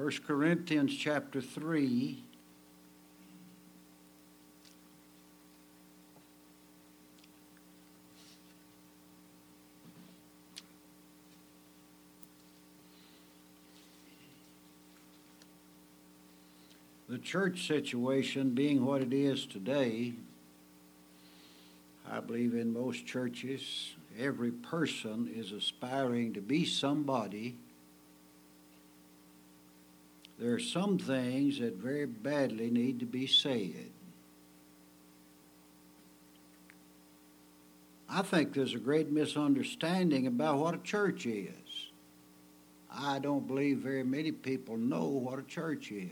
1 Corinthians chapter 3. The church situation being what it is today, I believe in most churches, every person is aspiring to be somebody. There are some things that very badly need to be said. I think there's a great misunderstanding about what a church is. I don't believe very many people know what a church is.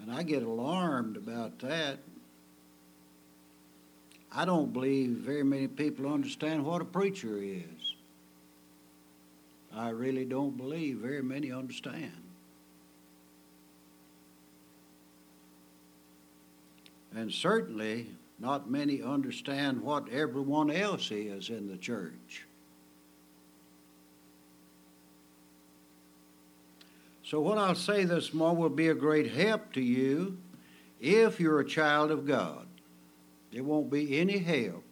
And I get alarmed about that. I don't believe very many people understand what a preacher is. I really don't believe very many understand. And certainly, not many understand what everyone else is in the church. So, what I'll say this morning will be a great help to you if you're a child of God. It won't be any help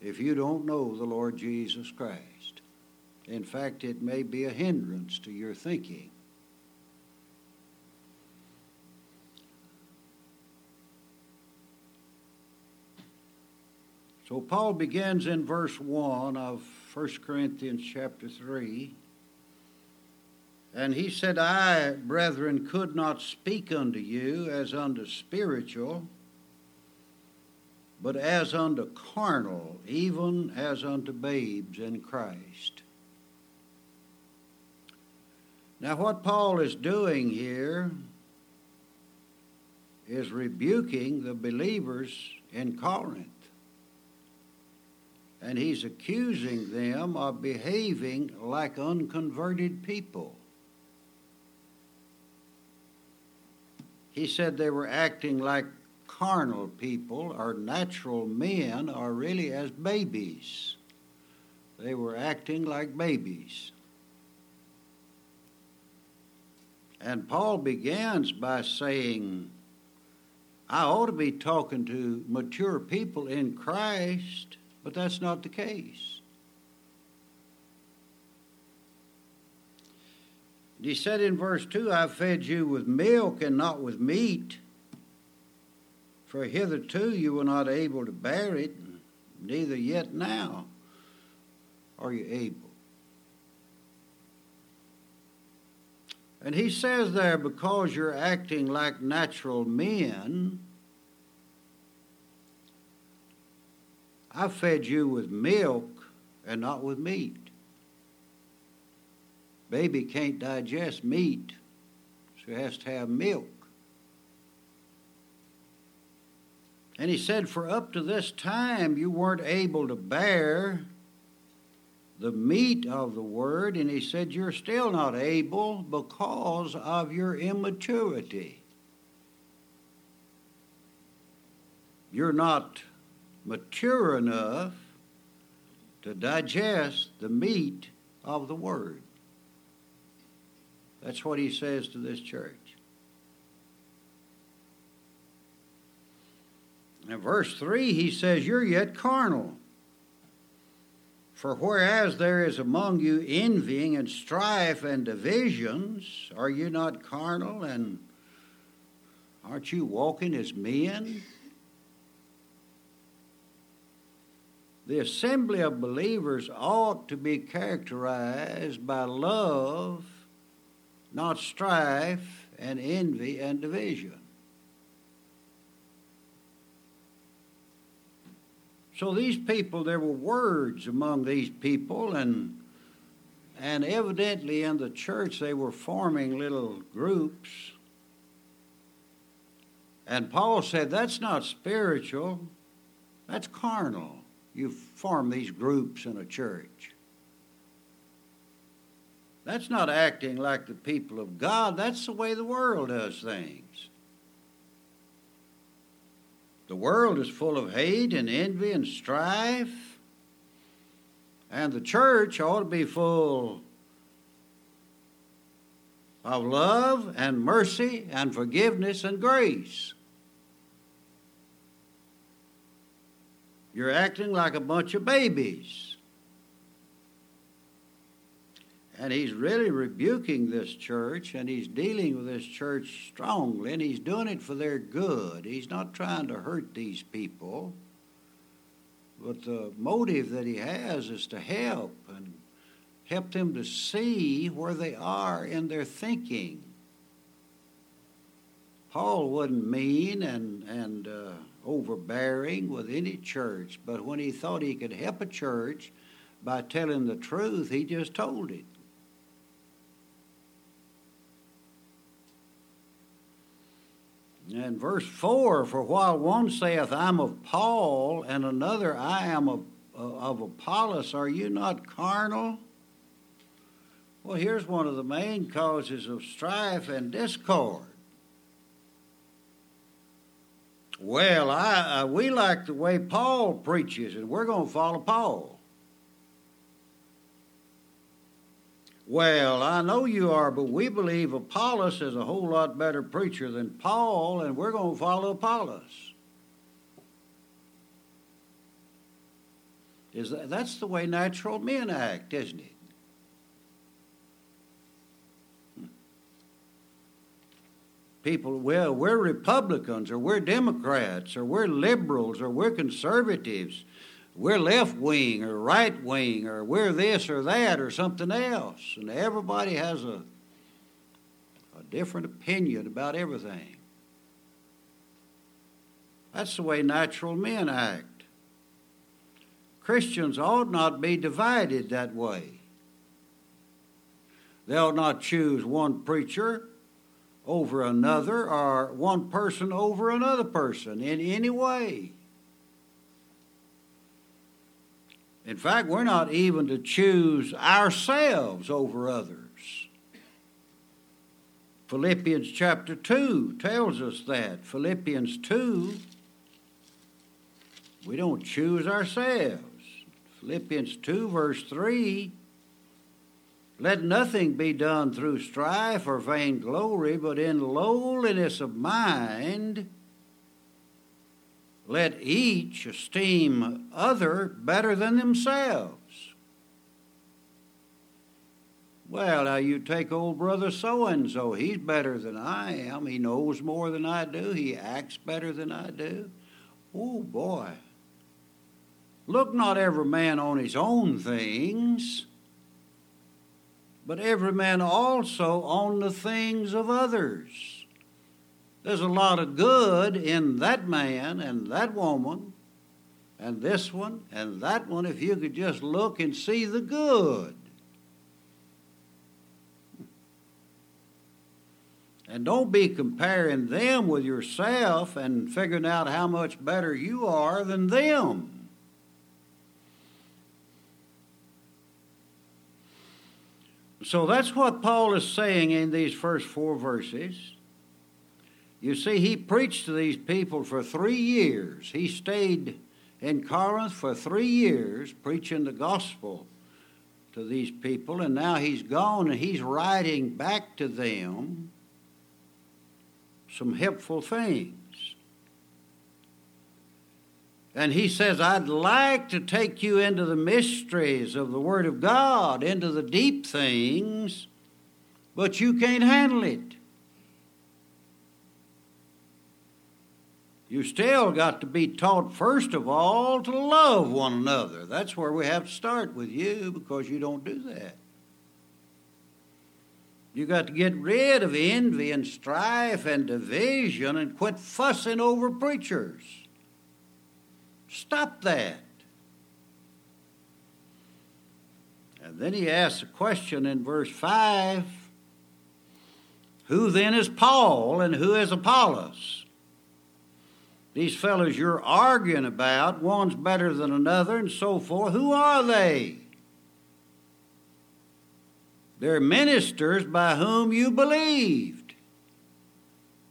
if you don't know the Lord Jesus Christ. In fact, it may be a hindrance to your thinking. So Paul begins in verse 1 of 1 Corinthians chapter 3. And he said, I, brethren, could not speak unto you as unto spiritual, but as unto carnal, even as unto babes in Christ. Now, what Paul is doing here is rebuking the believers in Corinth. And he's accusing them of behaving like unconverted people. He said they were acting like carnal people or natural men or really as babies. They were acting like babies. And Paul begins by saying, I ought to be talking to mature people in Christ, but that's not the case. he said in verse 2 I fed you with milk and not with meat, for hitherto you were not able to bear it, neither yet now are you able. And he says there, because you're acting like natural men, I fed you with milk and not with meat. Baby can't digest meat, so has to have milk. And he said, For up to this time you weren't able to bear the meat of the word. And he said, You're still not able because of your immaturity. You're not mature enough to digest the meat of the word. That's what he says to this church. In verse 3, he says, You're yet carnal. For whereas there is among you envying and strife and divisions, are you not carnal and aren't you walking as men? The assembly of believers ought to be characterized by love not strife and envy and division. So these people, there were words among these people, and and evidently in the church they were forming little groups. And Paul said, That's not spiritual, that's carnal. You form these groups in a church. That's not acting like the people of God. That's the way the world does things. The world is full of hate and envy and strife. And the church ought to be full of love and mercy and forgiveness and grace. You're acting like a bunch of babies. And he's really rebuking this church and he's dealing with this church strongly and he's doing it for their good. He's not trying to hurt these people. But the motive that he has is to help and help them to see where they are in their thinking. Paul wasn't mean and, and uh, overbearing with any church, but when he thought he could help a church by telling the truth, he just told it. And verse 4 For while one saith, I'm of Paul, and another, I am of, uh, of Apollos, are you not carnal? Well, here's one of the main causes of strife and discord. Well, I, uh, we like the way Paul preaches, and we're going to follow Paul. Well, I know you are, but we believe Apollos is a whole lot better preacher than Paul, and we're going to follow Apollos. Is that, that's the way natural men act, isn't it? People, well, we're Republicans, or we're Democrats, or we're liberals, or we're conservatives we're left wing or right wing or we're this or that or something else. And everybody has a, a different opinion about everything. That's the way natural men act. Christians ought not be divided that way. They ought not choose one preacher over another or one person over another person in any way. In fact, we're not even to choose ourselves over others. Philippians chapter 2 tells us that. Philippians 2, we don't choose ourselves. Philippians 2, verse 3 Let nothing be done through strife or vainglory, but in lowliness of mind let each esteem other better than themselves. Well, now you take old brother so and so. He's better than I am. He knows more than I do. He acts better than I do. Oh, boy. Look not every man on his own things, but every man also on the things of others. There's a lot of good in that man and that woman and this one and that one if you could just look and see the good. And don't be comparing them with yourself and figuring out how much better you are than them. So that's what Paul is saying in these first four verses. You see, he preached to these people for three years. He stayed in Corinth for three years preaching the gospel to these people, and now he's gone and he's writing back to them some helpful things. And he says, I'd like to take you into the mysteries of the Word of God, into the deep things, but you can't handle it. You still got to be taught, first of all, to love one another. That's where we have to start with you because you don't do that. You got to get rid of envy and strife and division and quit fussing over preachers. Stop that. And then he asks a question in verse 5 Who then is Paul and who is Apollos? these fellows you're arguing about, one's better than another, and so forth, who are they? They're ministers by whom you believed.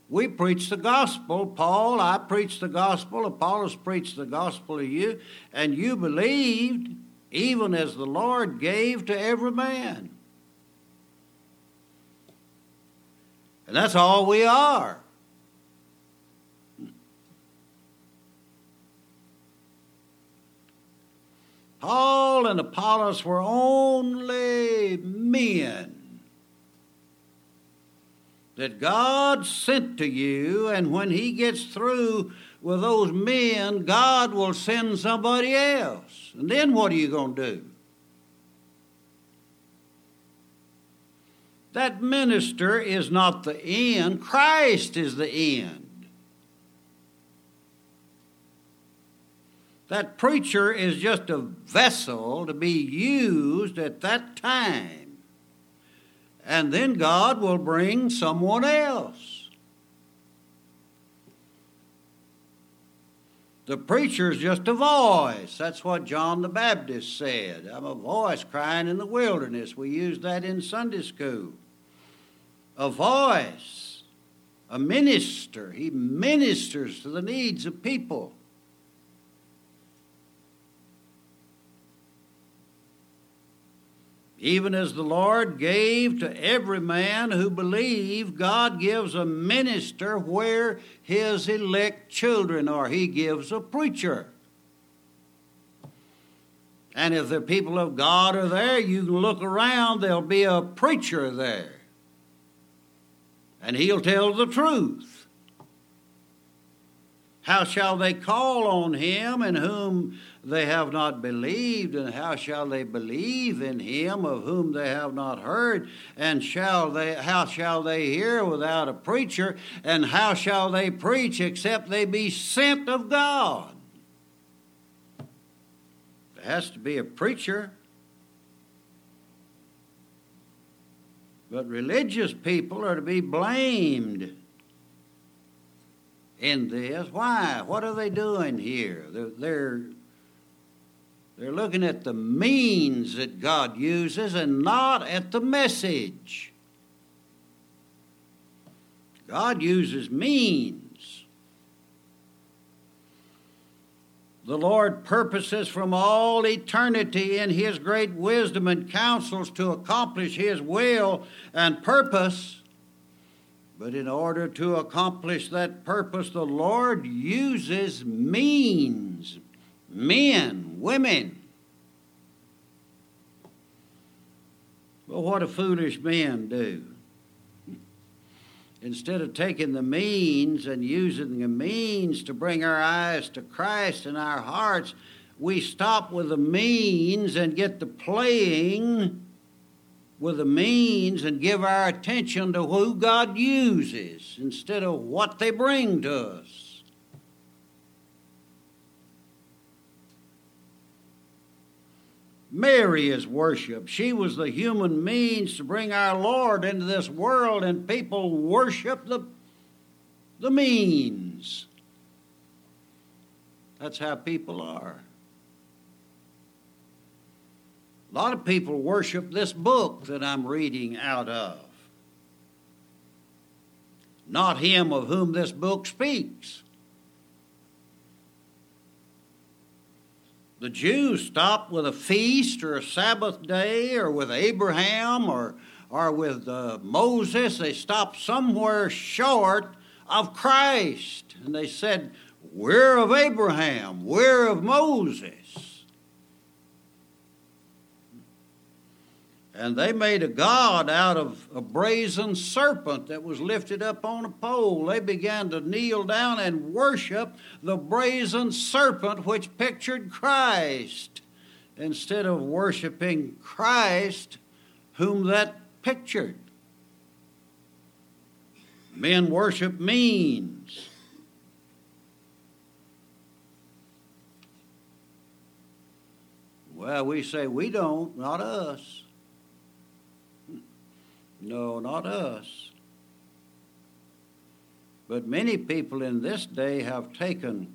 We preach the gospel. Paul, I preach the gospel. Apollos preached the gospel to you, and you believed, even as the Lord gave to every man. And that's all we are. Paul and Apollos were only men that God sent to you, and when He gets through with those men, God will send somebody else. And then what are you going to do? That minister is not the end, Christ is the end. That preacher is just a vessel to be used at that time. And then God will bring someone else. The preacher is just a voice. That's what John the Baptist said. I'm a voice crying in the wilderness. We used that in Sunday school. A voice, a minister. He ministers to the needs of people. Even as the Lord gave to every man who believed, God gives a minister where his elect children are. He gives a preacher. And if the people of God are there, you can look around, there'll be a preacher there. And he'll tell the truth. How shall they call on him in whom they have not believed? And how shall they believe in him of whom they have not heard? And shall they how shall they hear without a preacher? And how shall they preach except they be sent of God? There has to be a preacher. But religious people are to be blamed in this. Why? What are they doing here? They're, they're, they're looking at the means that God uses and not at the message. God uses means. The Lord purposes from all eternity in His great wisdom and counsels to accomplish His will and purpose. But in order to accomplish that purpose, the Lord uses means men, women. But what do foolish men do? Instead of taking the means and using the means to bring our eyes to Christ and our hearts, we stop with the means and get the playing with the means and give our attention to who God uses instead of what they bring to us. Mary is worship. She was the human means to bring our Lord into this world, and people worship the, the means. That's how people are. A lot of people worship this book that I'm reading out of, not him of whom this book speaks. The Jews stopped with a feast or a Sabbath day or with Abraham or, or with uh, Moses. They stopped somewhere short of Christ. And they said, We're of Abraham, we're of Moses. And they made a god out of a brazen serpent that was lifted up on a pole. They began to kneel down and worship the brazen serpent which pictured Christ instead of worshiping Christ whom that pictured. Men worship means. Well, we say we don't, not us. No, not us. But many people in this day have taken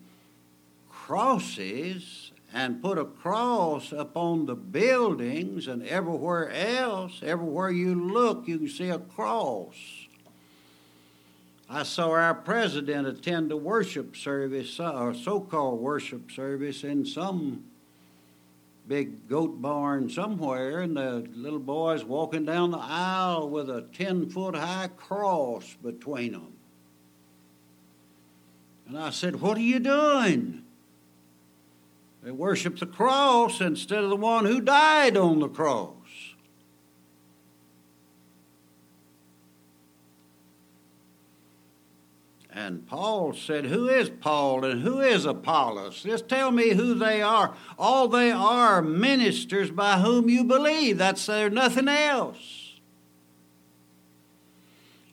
crosses and put a cross upon the buildings and everywhere else. Everywhere you look, you can see a cross. I saw our president attend a worship service, or so called worship service, in some big goat barn somewhere, and the little boys walking down the aisle with a 10 foot high cross between them. And I said, What are you doing? They worship the cross instead of the one who died on the cross. And Paul said, Who is Paul and who is Apollos? Just tell me who they are. All they are ministers by whom you believe. That's there, nothing else.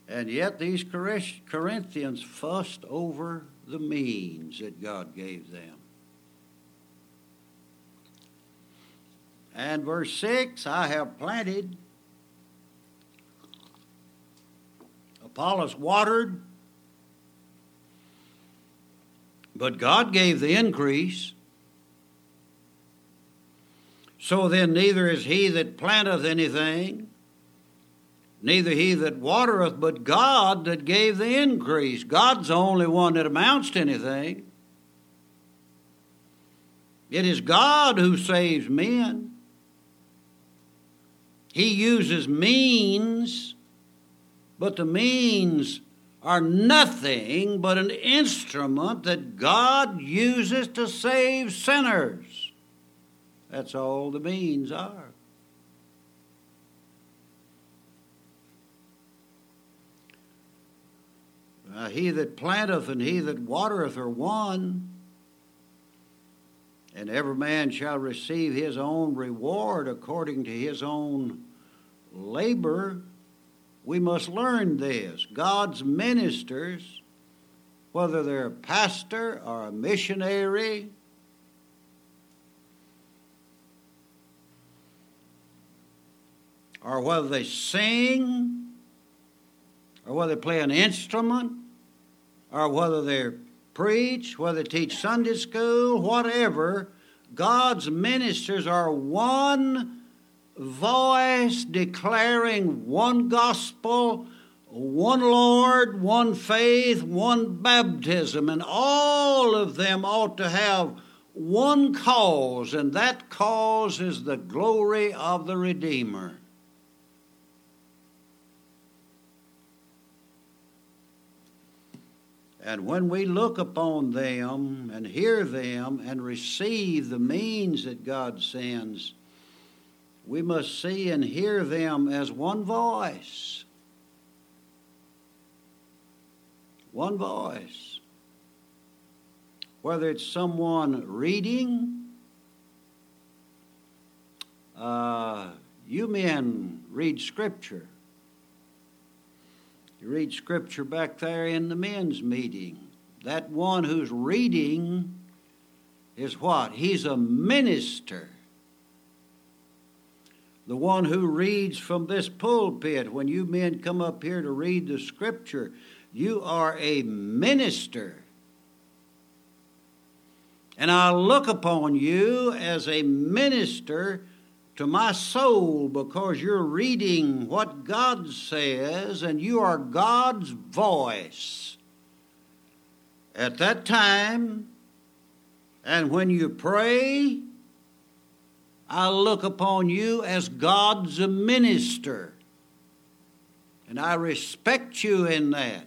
And yet these Corinthians fussed over the means that God gave them. And verse 6 I have planted, Apollos watered, but God gave the increase. So then, neither is he that planteth anything, neither he that watereth, but God that gave the increase. God's the only one that amounts to anything. It is God who saves men. He uses means, but the means are nothing but an instrument that God uses to save sinners. That's all the means are. Uh, he that planteth and he that watereth are one, and every man shall receive his own reward according to his own labor. We must learn this. God's ministers, whether they're a pastor or a missionary, or whether they sing, or whether they play an instrument, or whether they preach, whether they teach Sunday school, whatever, God's ministers are one voice declaring one gospel, one Lord, one faith, one baptism, and all of them ought to have one cause, and that cause is the glory of the Redeemer. And when we look upon them and hear them and receive the means that God sends, we must see and hear them as one voice. One voice. Whether it's someone reading, uh, you men read Scripture. You read Scripture back there in the men's meeting. That one who's reading is what? He's a minister the one who reads from this pulpit, when you men come up here to read the scripture, you are a minister. And I look upon you as a minister to my soul because you're reading what God says and you are God's voice. At that time, and when you pray, I look upon you as God's minister. And I respect you in that.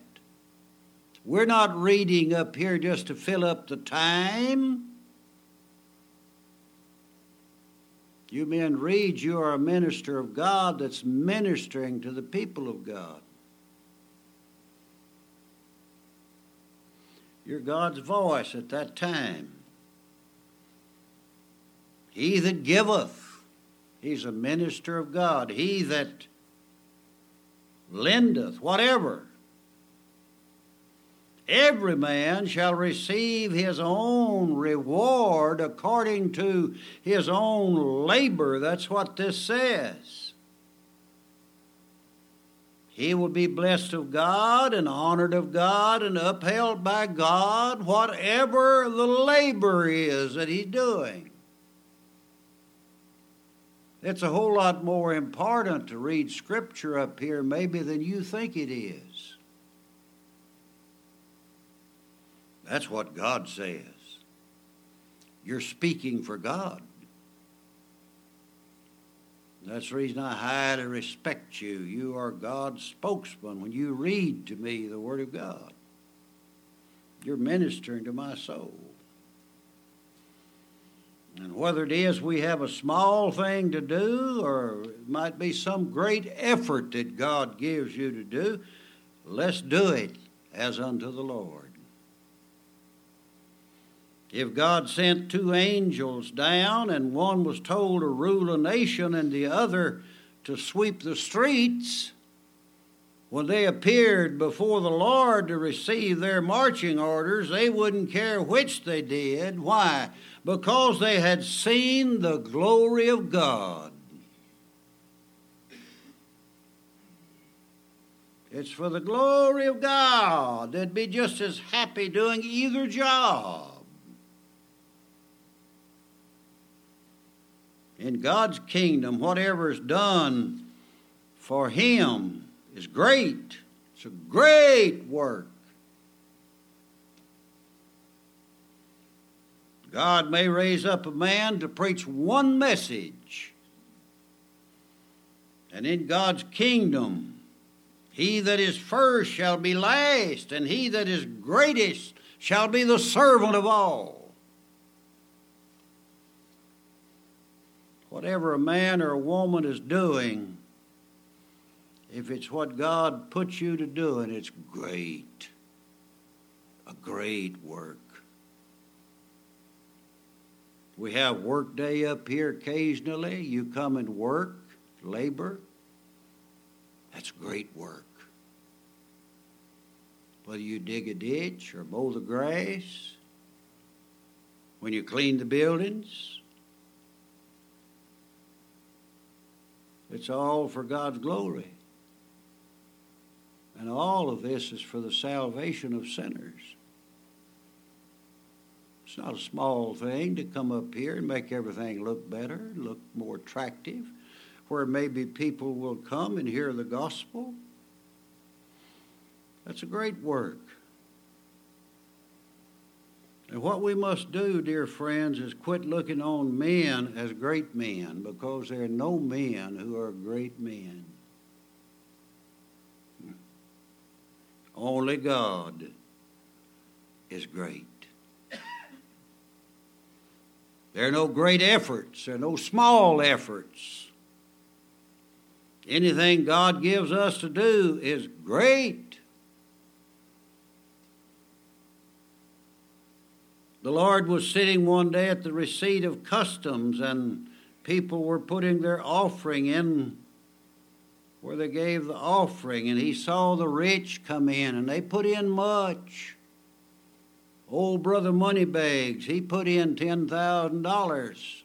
We're not reading up here just to fill up the time. You men read, you are a minister of God that's ministering to the people of God. You're God's voice at that time. He that giveth, he's a minister of God. He that lendeth, whatever. Every man shall receive his own reward according to his own labor. That's what this says. He will be blessed of God and honored of God and upheld by God, whatever the labor is that he's doing. It's a whole lot more important to read Scripture up here, maybe, than you think it is. That's what God says. You're speaking for God. That's the reason I highly respect you. You are God's spokesman when you read to me the Word of God. You're ministering to my soul. And whether it is we have a small thing to do or it might be some great effort that God gives you to do, let's do it as unto the Lord. If God sent two angels down and one was told to rule a nation and the other to sweep the streets, when they appeared before the Lord to receive their marching orders, they wouldn't care which they did. Why? Because they had seen the glory of God. It's for the glory of God. They'd be just as happy doing either job. In God's kingdom, whatever is done for Him is great. It's a great work. God may raise up a man to preach one message. And in God's kingdom, he that is first shall be last, and he that is greatest shall be the servant of all. Whatever a man or a woman is doing, if it's what God puts you to do, and it's great, a great work. We have work day up here occasionally. You come and work, labor. That's great work. Whether you dig a ditch or mow the grass, when you clean the buildings, it's all for God's glory. And all of this is for the salvation of sinners. It's not a small thing to come up here and make everything look better, look more attractive, where maybe people will come and hear the gospel. That's a great work. And what we must do, dear friends, is quit looking on men as great men because there are no men who are great men. Only God is great. There are no great efforts, there are no small efforts. Anything God gives us to do is great. The Lord was sitting one day at the receipt of customs, and people were putting their offering in where they gave the offering, and he saw the rich come in, and they put in much. Old brother Moneybags, he put in ten thousand dollars.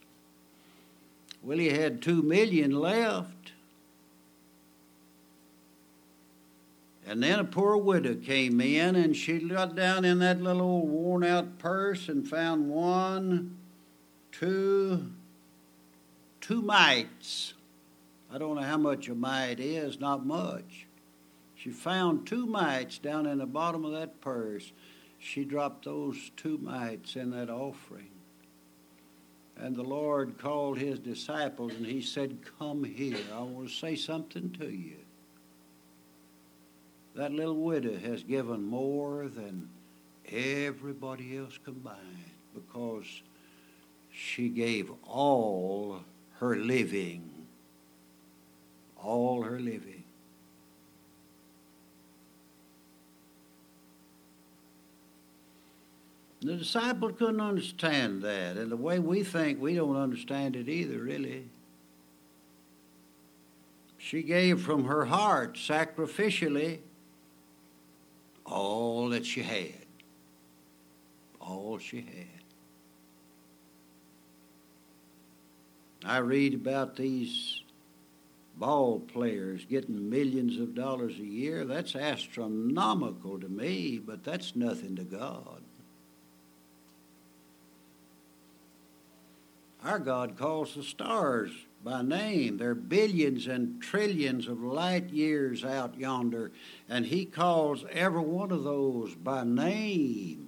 Well, he had two million left. And then a poor widow came in, and she got down in that little old worn out purse and found one, two, two mites. I don't know how much a mite is, not much. She found two mites down in the bottom of that purse. She dropped those two mites in that offering. And the Lord called his disciples and he said, Come here. I want to say something to you. That little widow has given more than everybody else combined because she gave all her living all her living. The disciple couldn't understand that, and the way we think, we don't understand it either, really. She gave from her heart sacrificially all that she had. All she had. I read about these ball players getting millions of dollars a year, that's astronomical to me, but that's nothing to God. Our God calls the stars by name. They're billions and trillions of light years out yonder, and He calls every one of those by name.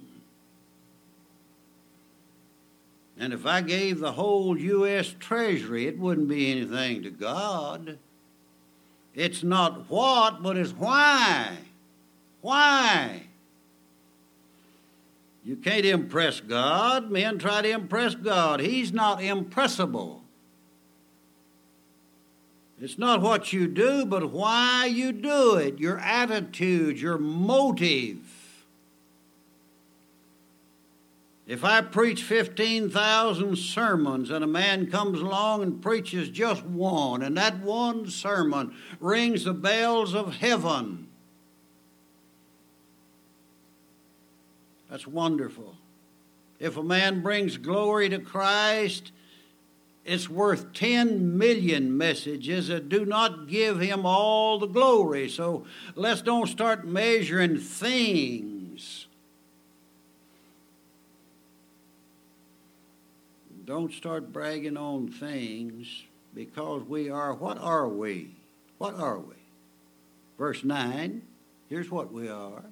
And if I gave the whole U.S. Treasury, it wouldn't be anything to God. It's not what, but it's why. Why? You can't impress God. Men try to impress God. He's not impressible. It's not what you do, but why you do it, your attitude, your motive. If I preach 15,000 sermons and a man comes along and preaches just one, and that one sermon rings the bells of heaven, that's wonderful. If a man brings glory to Christ, it's worth 10 million messages that do not give him all the glory. So let's don't start measuring things Don't start bragging on things because we are, what are we? What are we? Verse 9, here's what we are.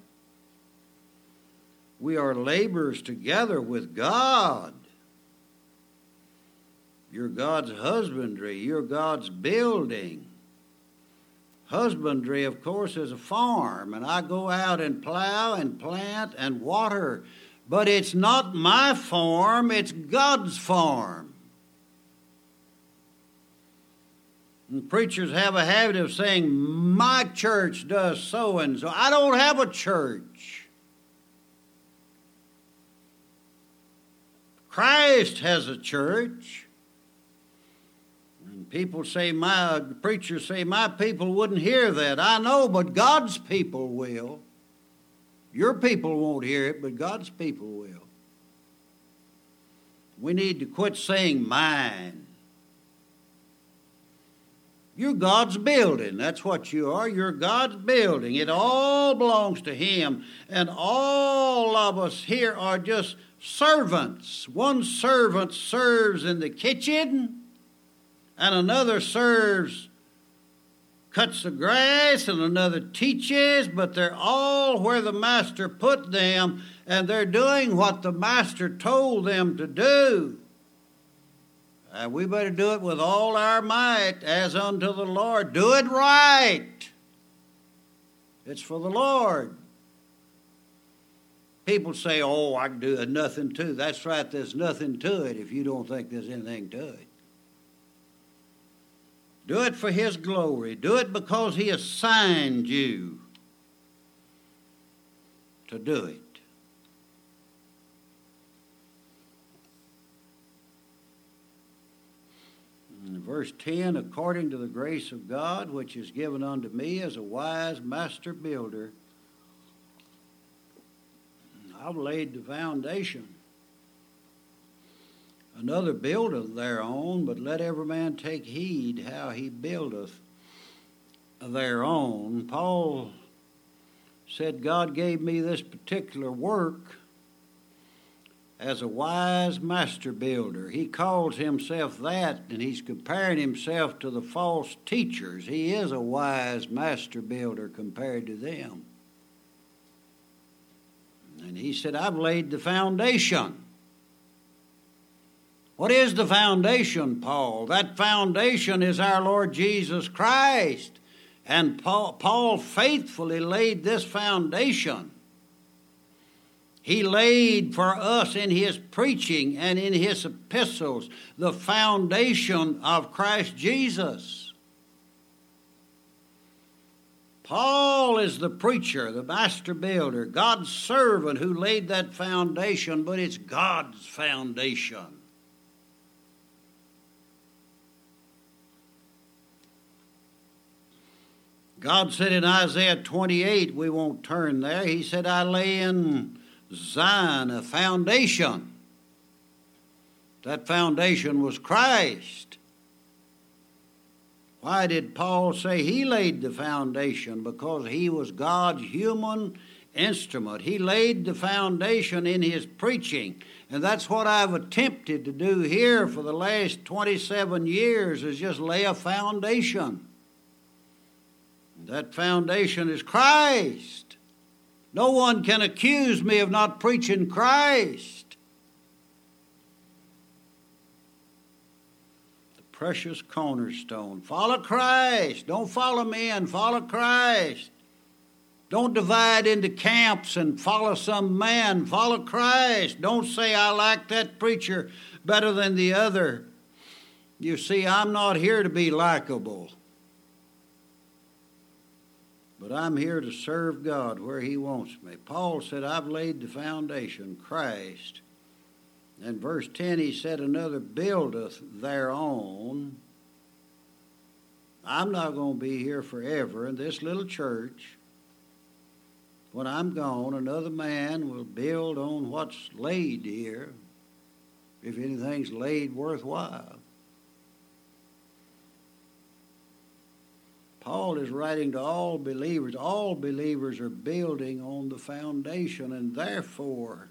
We are laborers together with God. You're God's husbandry, you're God's building. Husbandry, of course, is a farm, and I go out and plow and plant and water but it's not my farm, it's God's farm. And preachers have a habit of saying, My church does so and so. I don't have a church. Christ has a church. And people say, My preachers say, My people wouldn't hear that. I know, but God's people will. Your people won't hear it, but God's people will. We need to quit saying mine. You're God's building. That's what you are. You're God's building. It all belongs to Him. And all of us here are just servants. One servant serves in the kitchen, and another serves cuts the grass and another teaches, but they're all where the master put them, and they're doing what the master told them to do. And uh, we better do it with all our might as unto the Lord. Do it right. It's for the Lord. People say, oh, I can do nothing to. That's right, there's nothing to it if you don't think there's anything to it. Do it for His glory. Do it because He assigned you to do it. Verse 10, according to the grace of God, which is given unto me as a wise master builder, I've laid the foundation Another buildeth thereon, but let every man take heed how he buildeth thereon. Paul said, God gave me this particular work as a wise master builder. He calls himself that, and he's comparing himself to the false teachers. He is a wise master builder compared to them. And he said, I've laid the foundation. What is the foundation, Paul? That foundation is our Lord Jesus Christ. And Paul, Paul faithfully laid this foundation. He laid for us in his preaching and in his epistles the foundation of Christ Jesus. Paul is the preacher, the master builder, God's servant who laid that foundation, but it's God's foundation. God said in Isaiah 28, we won't turn there, He said, I lay in Zion a foundation. That foundation was Christ. Why did Paul say he laid the foundation? Because he was God's human instrument. He laid the foundation in his preaching. And that's what I've attempted to do here for the last 27 years is just lay a foundation. That foundation is Christ. No one can accuse me of not preaching Christ. The precious cornerstone. Follow Christ. Don't follow men, follow Christ. Don't divide into camps and follow some man. Follow Christ. Don't say, I like that preacher better than the other. You see, I'm not here to be likable, but I'm here to serve God where He wants me. Paul said, I've laid the foundation, Christ. In verse 10, he said, Another buildeth thereon. I'm not going to be here forever in this little church. When I'm gone, another man will build on what's laid here, if anything's laid worthwhile. Paul is writing to all believers. All believers are building on the foundation, and therefore,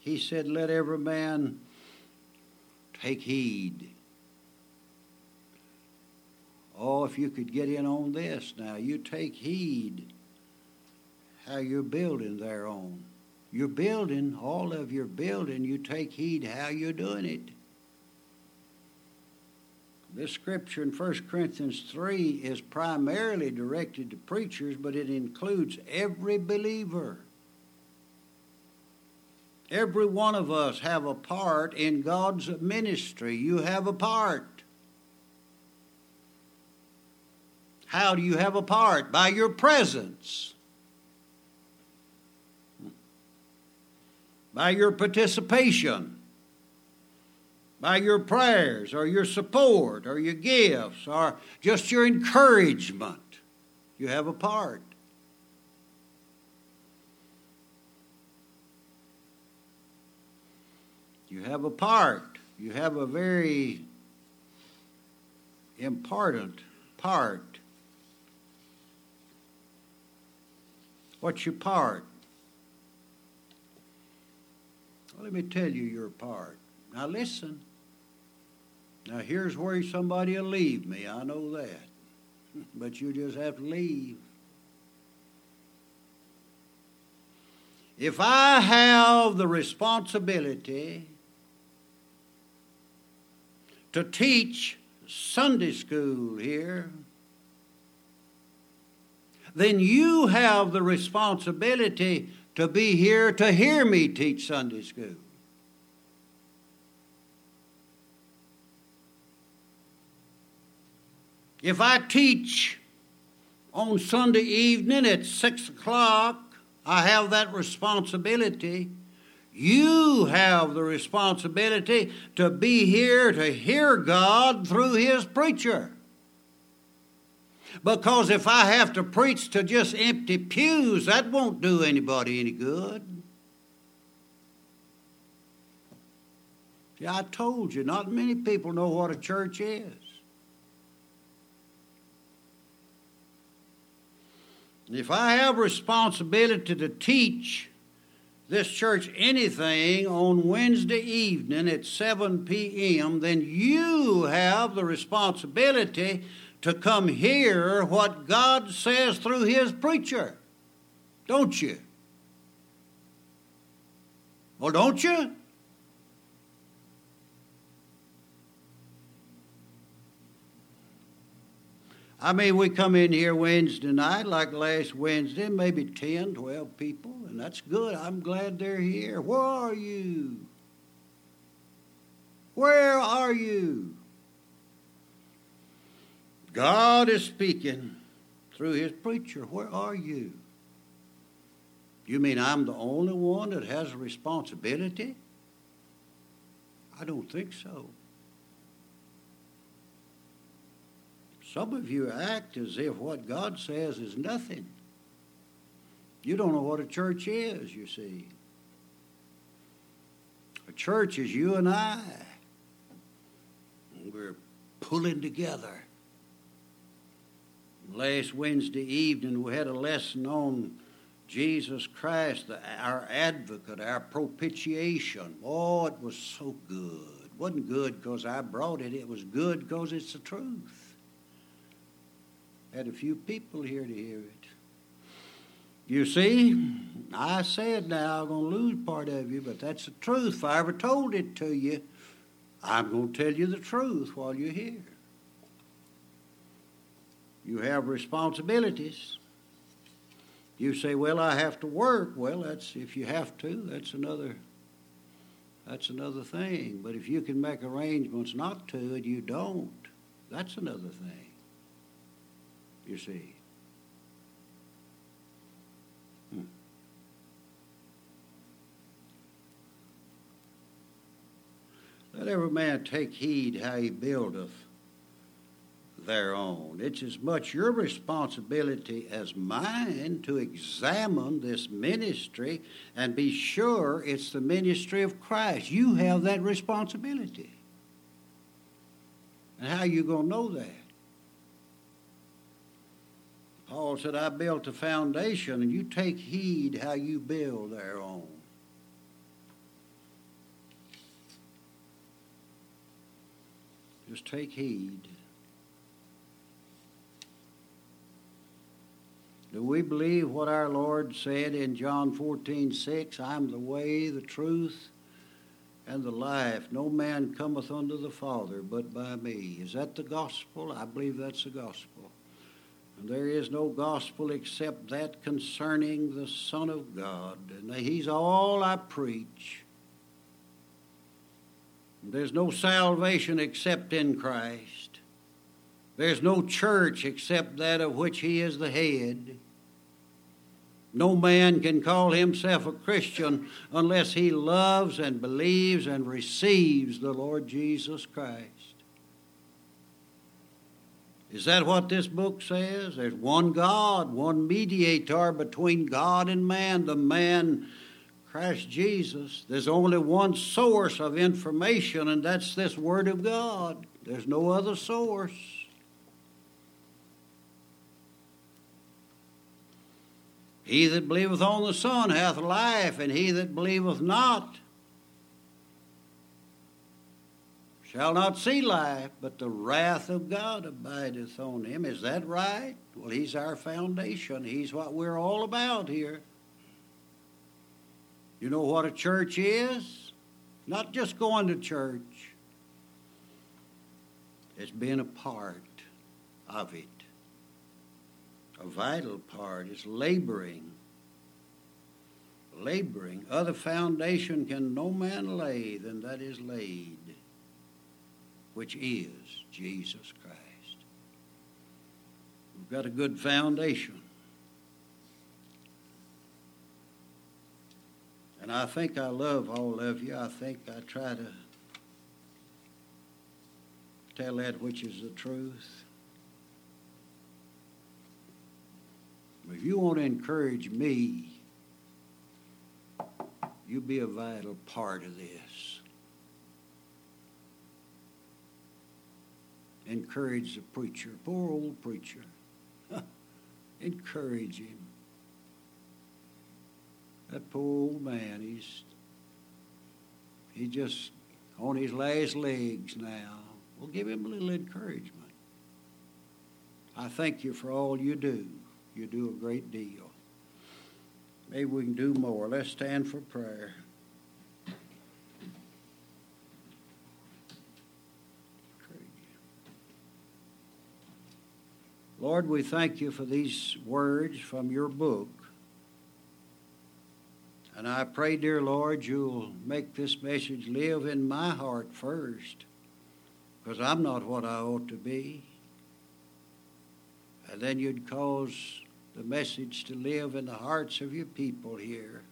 he said, Let every man take heed. Oh, if you could get in on this now, you take heed how you're building thereon. You're building, all of your building, you take heed how you're doing it. This scripture in 1 Corinthians 3 is primarily directed to preachers, but it includes every believer. Every one of us have a part in God's ministry. You have a part. How do you have a part? By your presence. By your participation. By your prayers or your support or your gifts or just your encouragement. You have a part. You have a part. You have a very important part. What's your part? Well, let me tell you your part. Now listen. Now here's where somebody will leave me. I know that. But you just have to leave. If I have the responsibility to teach Sunday school here, then you have the responsibility to be here to hear me teach Sunday school. If I teach on Sunday evening at 6 o'clock, I have that responsibility you have the responsibility to be here to hear God through His preacher. Because if I have to preach to just empty pews, that won't do anybody any good. See, I told you, not many people know what a church is. If I have responsibility to teach, this church anything on Wednesday evening at 7 p.m., then you have the responsibility to come hear what God says through His preacher. Don't you? Well, don't you? I mean, we come in here Wednesday night, like last Wednesday, maybe 10, 12 people, and that's good. I'm glad they're here. Where are you? Where are you? God is speaking through his preacher. Where are you? You mean I'm the only one that has a responsibility? I don't think so. Some of you act as if what God says is nothing. You don't know what a church is, you see. A church is you and I. We're pulling together. Last Wednesday evening, we had a lesson on Jesus Christ, our advocate, our propitiation. Oh, it was so good. It wasn't good because I brought it, it was good because it's the truth. Had a few people here to hear it. You see, I said now I'm going to lose part of you, but that's the truth. If I ever told it to you, I'm going to tell you the truth while you're here. You have responsibilities. You say, "Well, I have to work." Well, that's if you have to. That's another. That's another thing. But if you can make arrangements not to and you don't, that's another thing. You see. Hmm. Let every man take heed how he buildeth thereon. It's as much your responsibility as mine to examine this ministry and be sure it's the ministry of Christ. You have that responsibility. And how are you going to know that? Paul said, I built a foundation, and you take heed how you build thereon. Just take heed. Do we believe what our Lord said in John 14, 6? I'm the way, the truth, and the life. No man cometh unto the Father but by me. Is that the gospel? I believe that's the gospel. And there is no gospel except that concerning the Son of God. And He's all I preach. There's no salvation except in Christ. There's no church except that of which He is the head. No man can call himself a Christian unless he loves and believes and receives the Lord Jesus Christ. Is that what this book says? There's one God, one mediator between God and man, the man Christ Jesus. There's only one source of information, and that's this Word of God. There's no other source. He that believeth on the Son hath life, and he that believeth not shall not see life, but the wrath of God abideth on him. Is that right? Well, he's our foundation. He's what we're all about here. You know what a church is? Not just going to church, it's being a part of it a vital part is laboring. Laboring. Other foundation can no man lay than that is laid, which is Jesus Christ. We've got a good foundation. And I think I love all of you. I think I try to tell that which is the truth. If you want to encourage me, you be a vital part of this. Encourage the preacher, poor old preacher. encourage him. That poor old man, he's he's just on his last legs now. We'll give him a little encouragement. I thank you for all you do. You do a great deal. Maybe we can do more. Let's stand for prayer. Lord, we thank you for these words from your book. And I pray, dear Lord, you'll make this message live in my heart first, because I'm not what I ought to be. And then you'd cause the message to live in the hearts of your people here.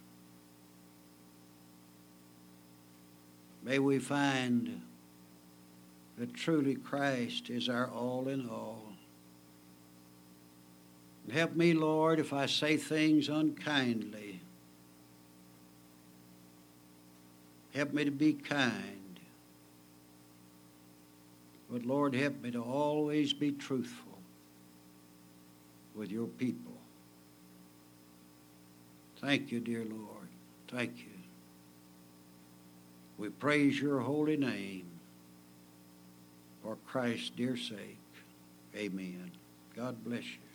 May we find that truly Christ is our all in all. Help me, Lord, if I say things unkindly. Help me to be kind. But Lord, help me to always be truthful with your people. Thank you, dear Lord. Thank you. We praise your holy name for Christ's dear sake. Amen. God bless you.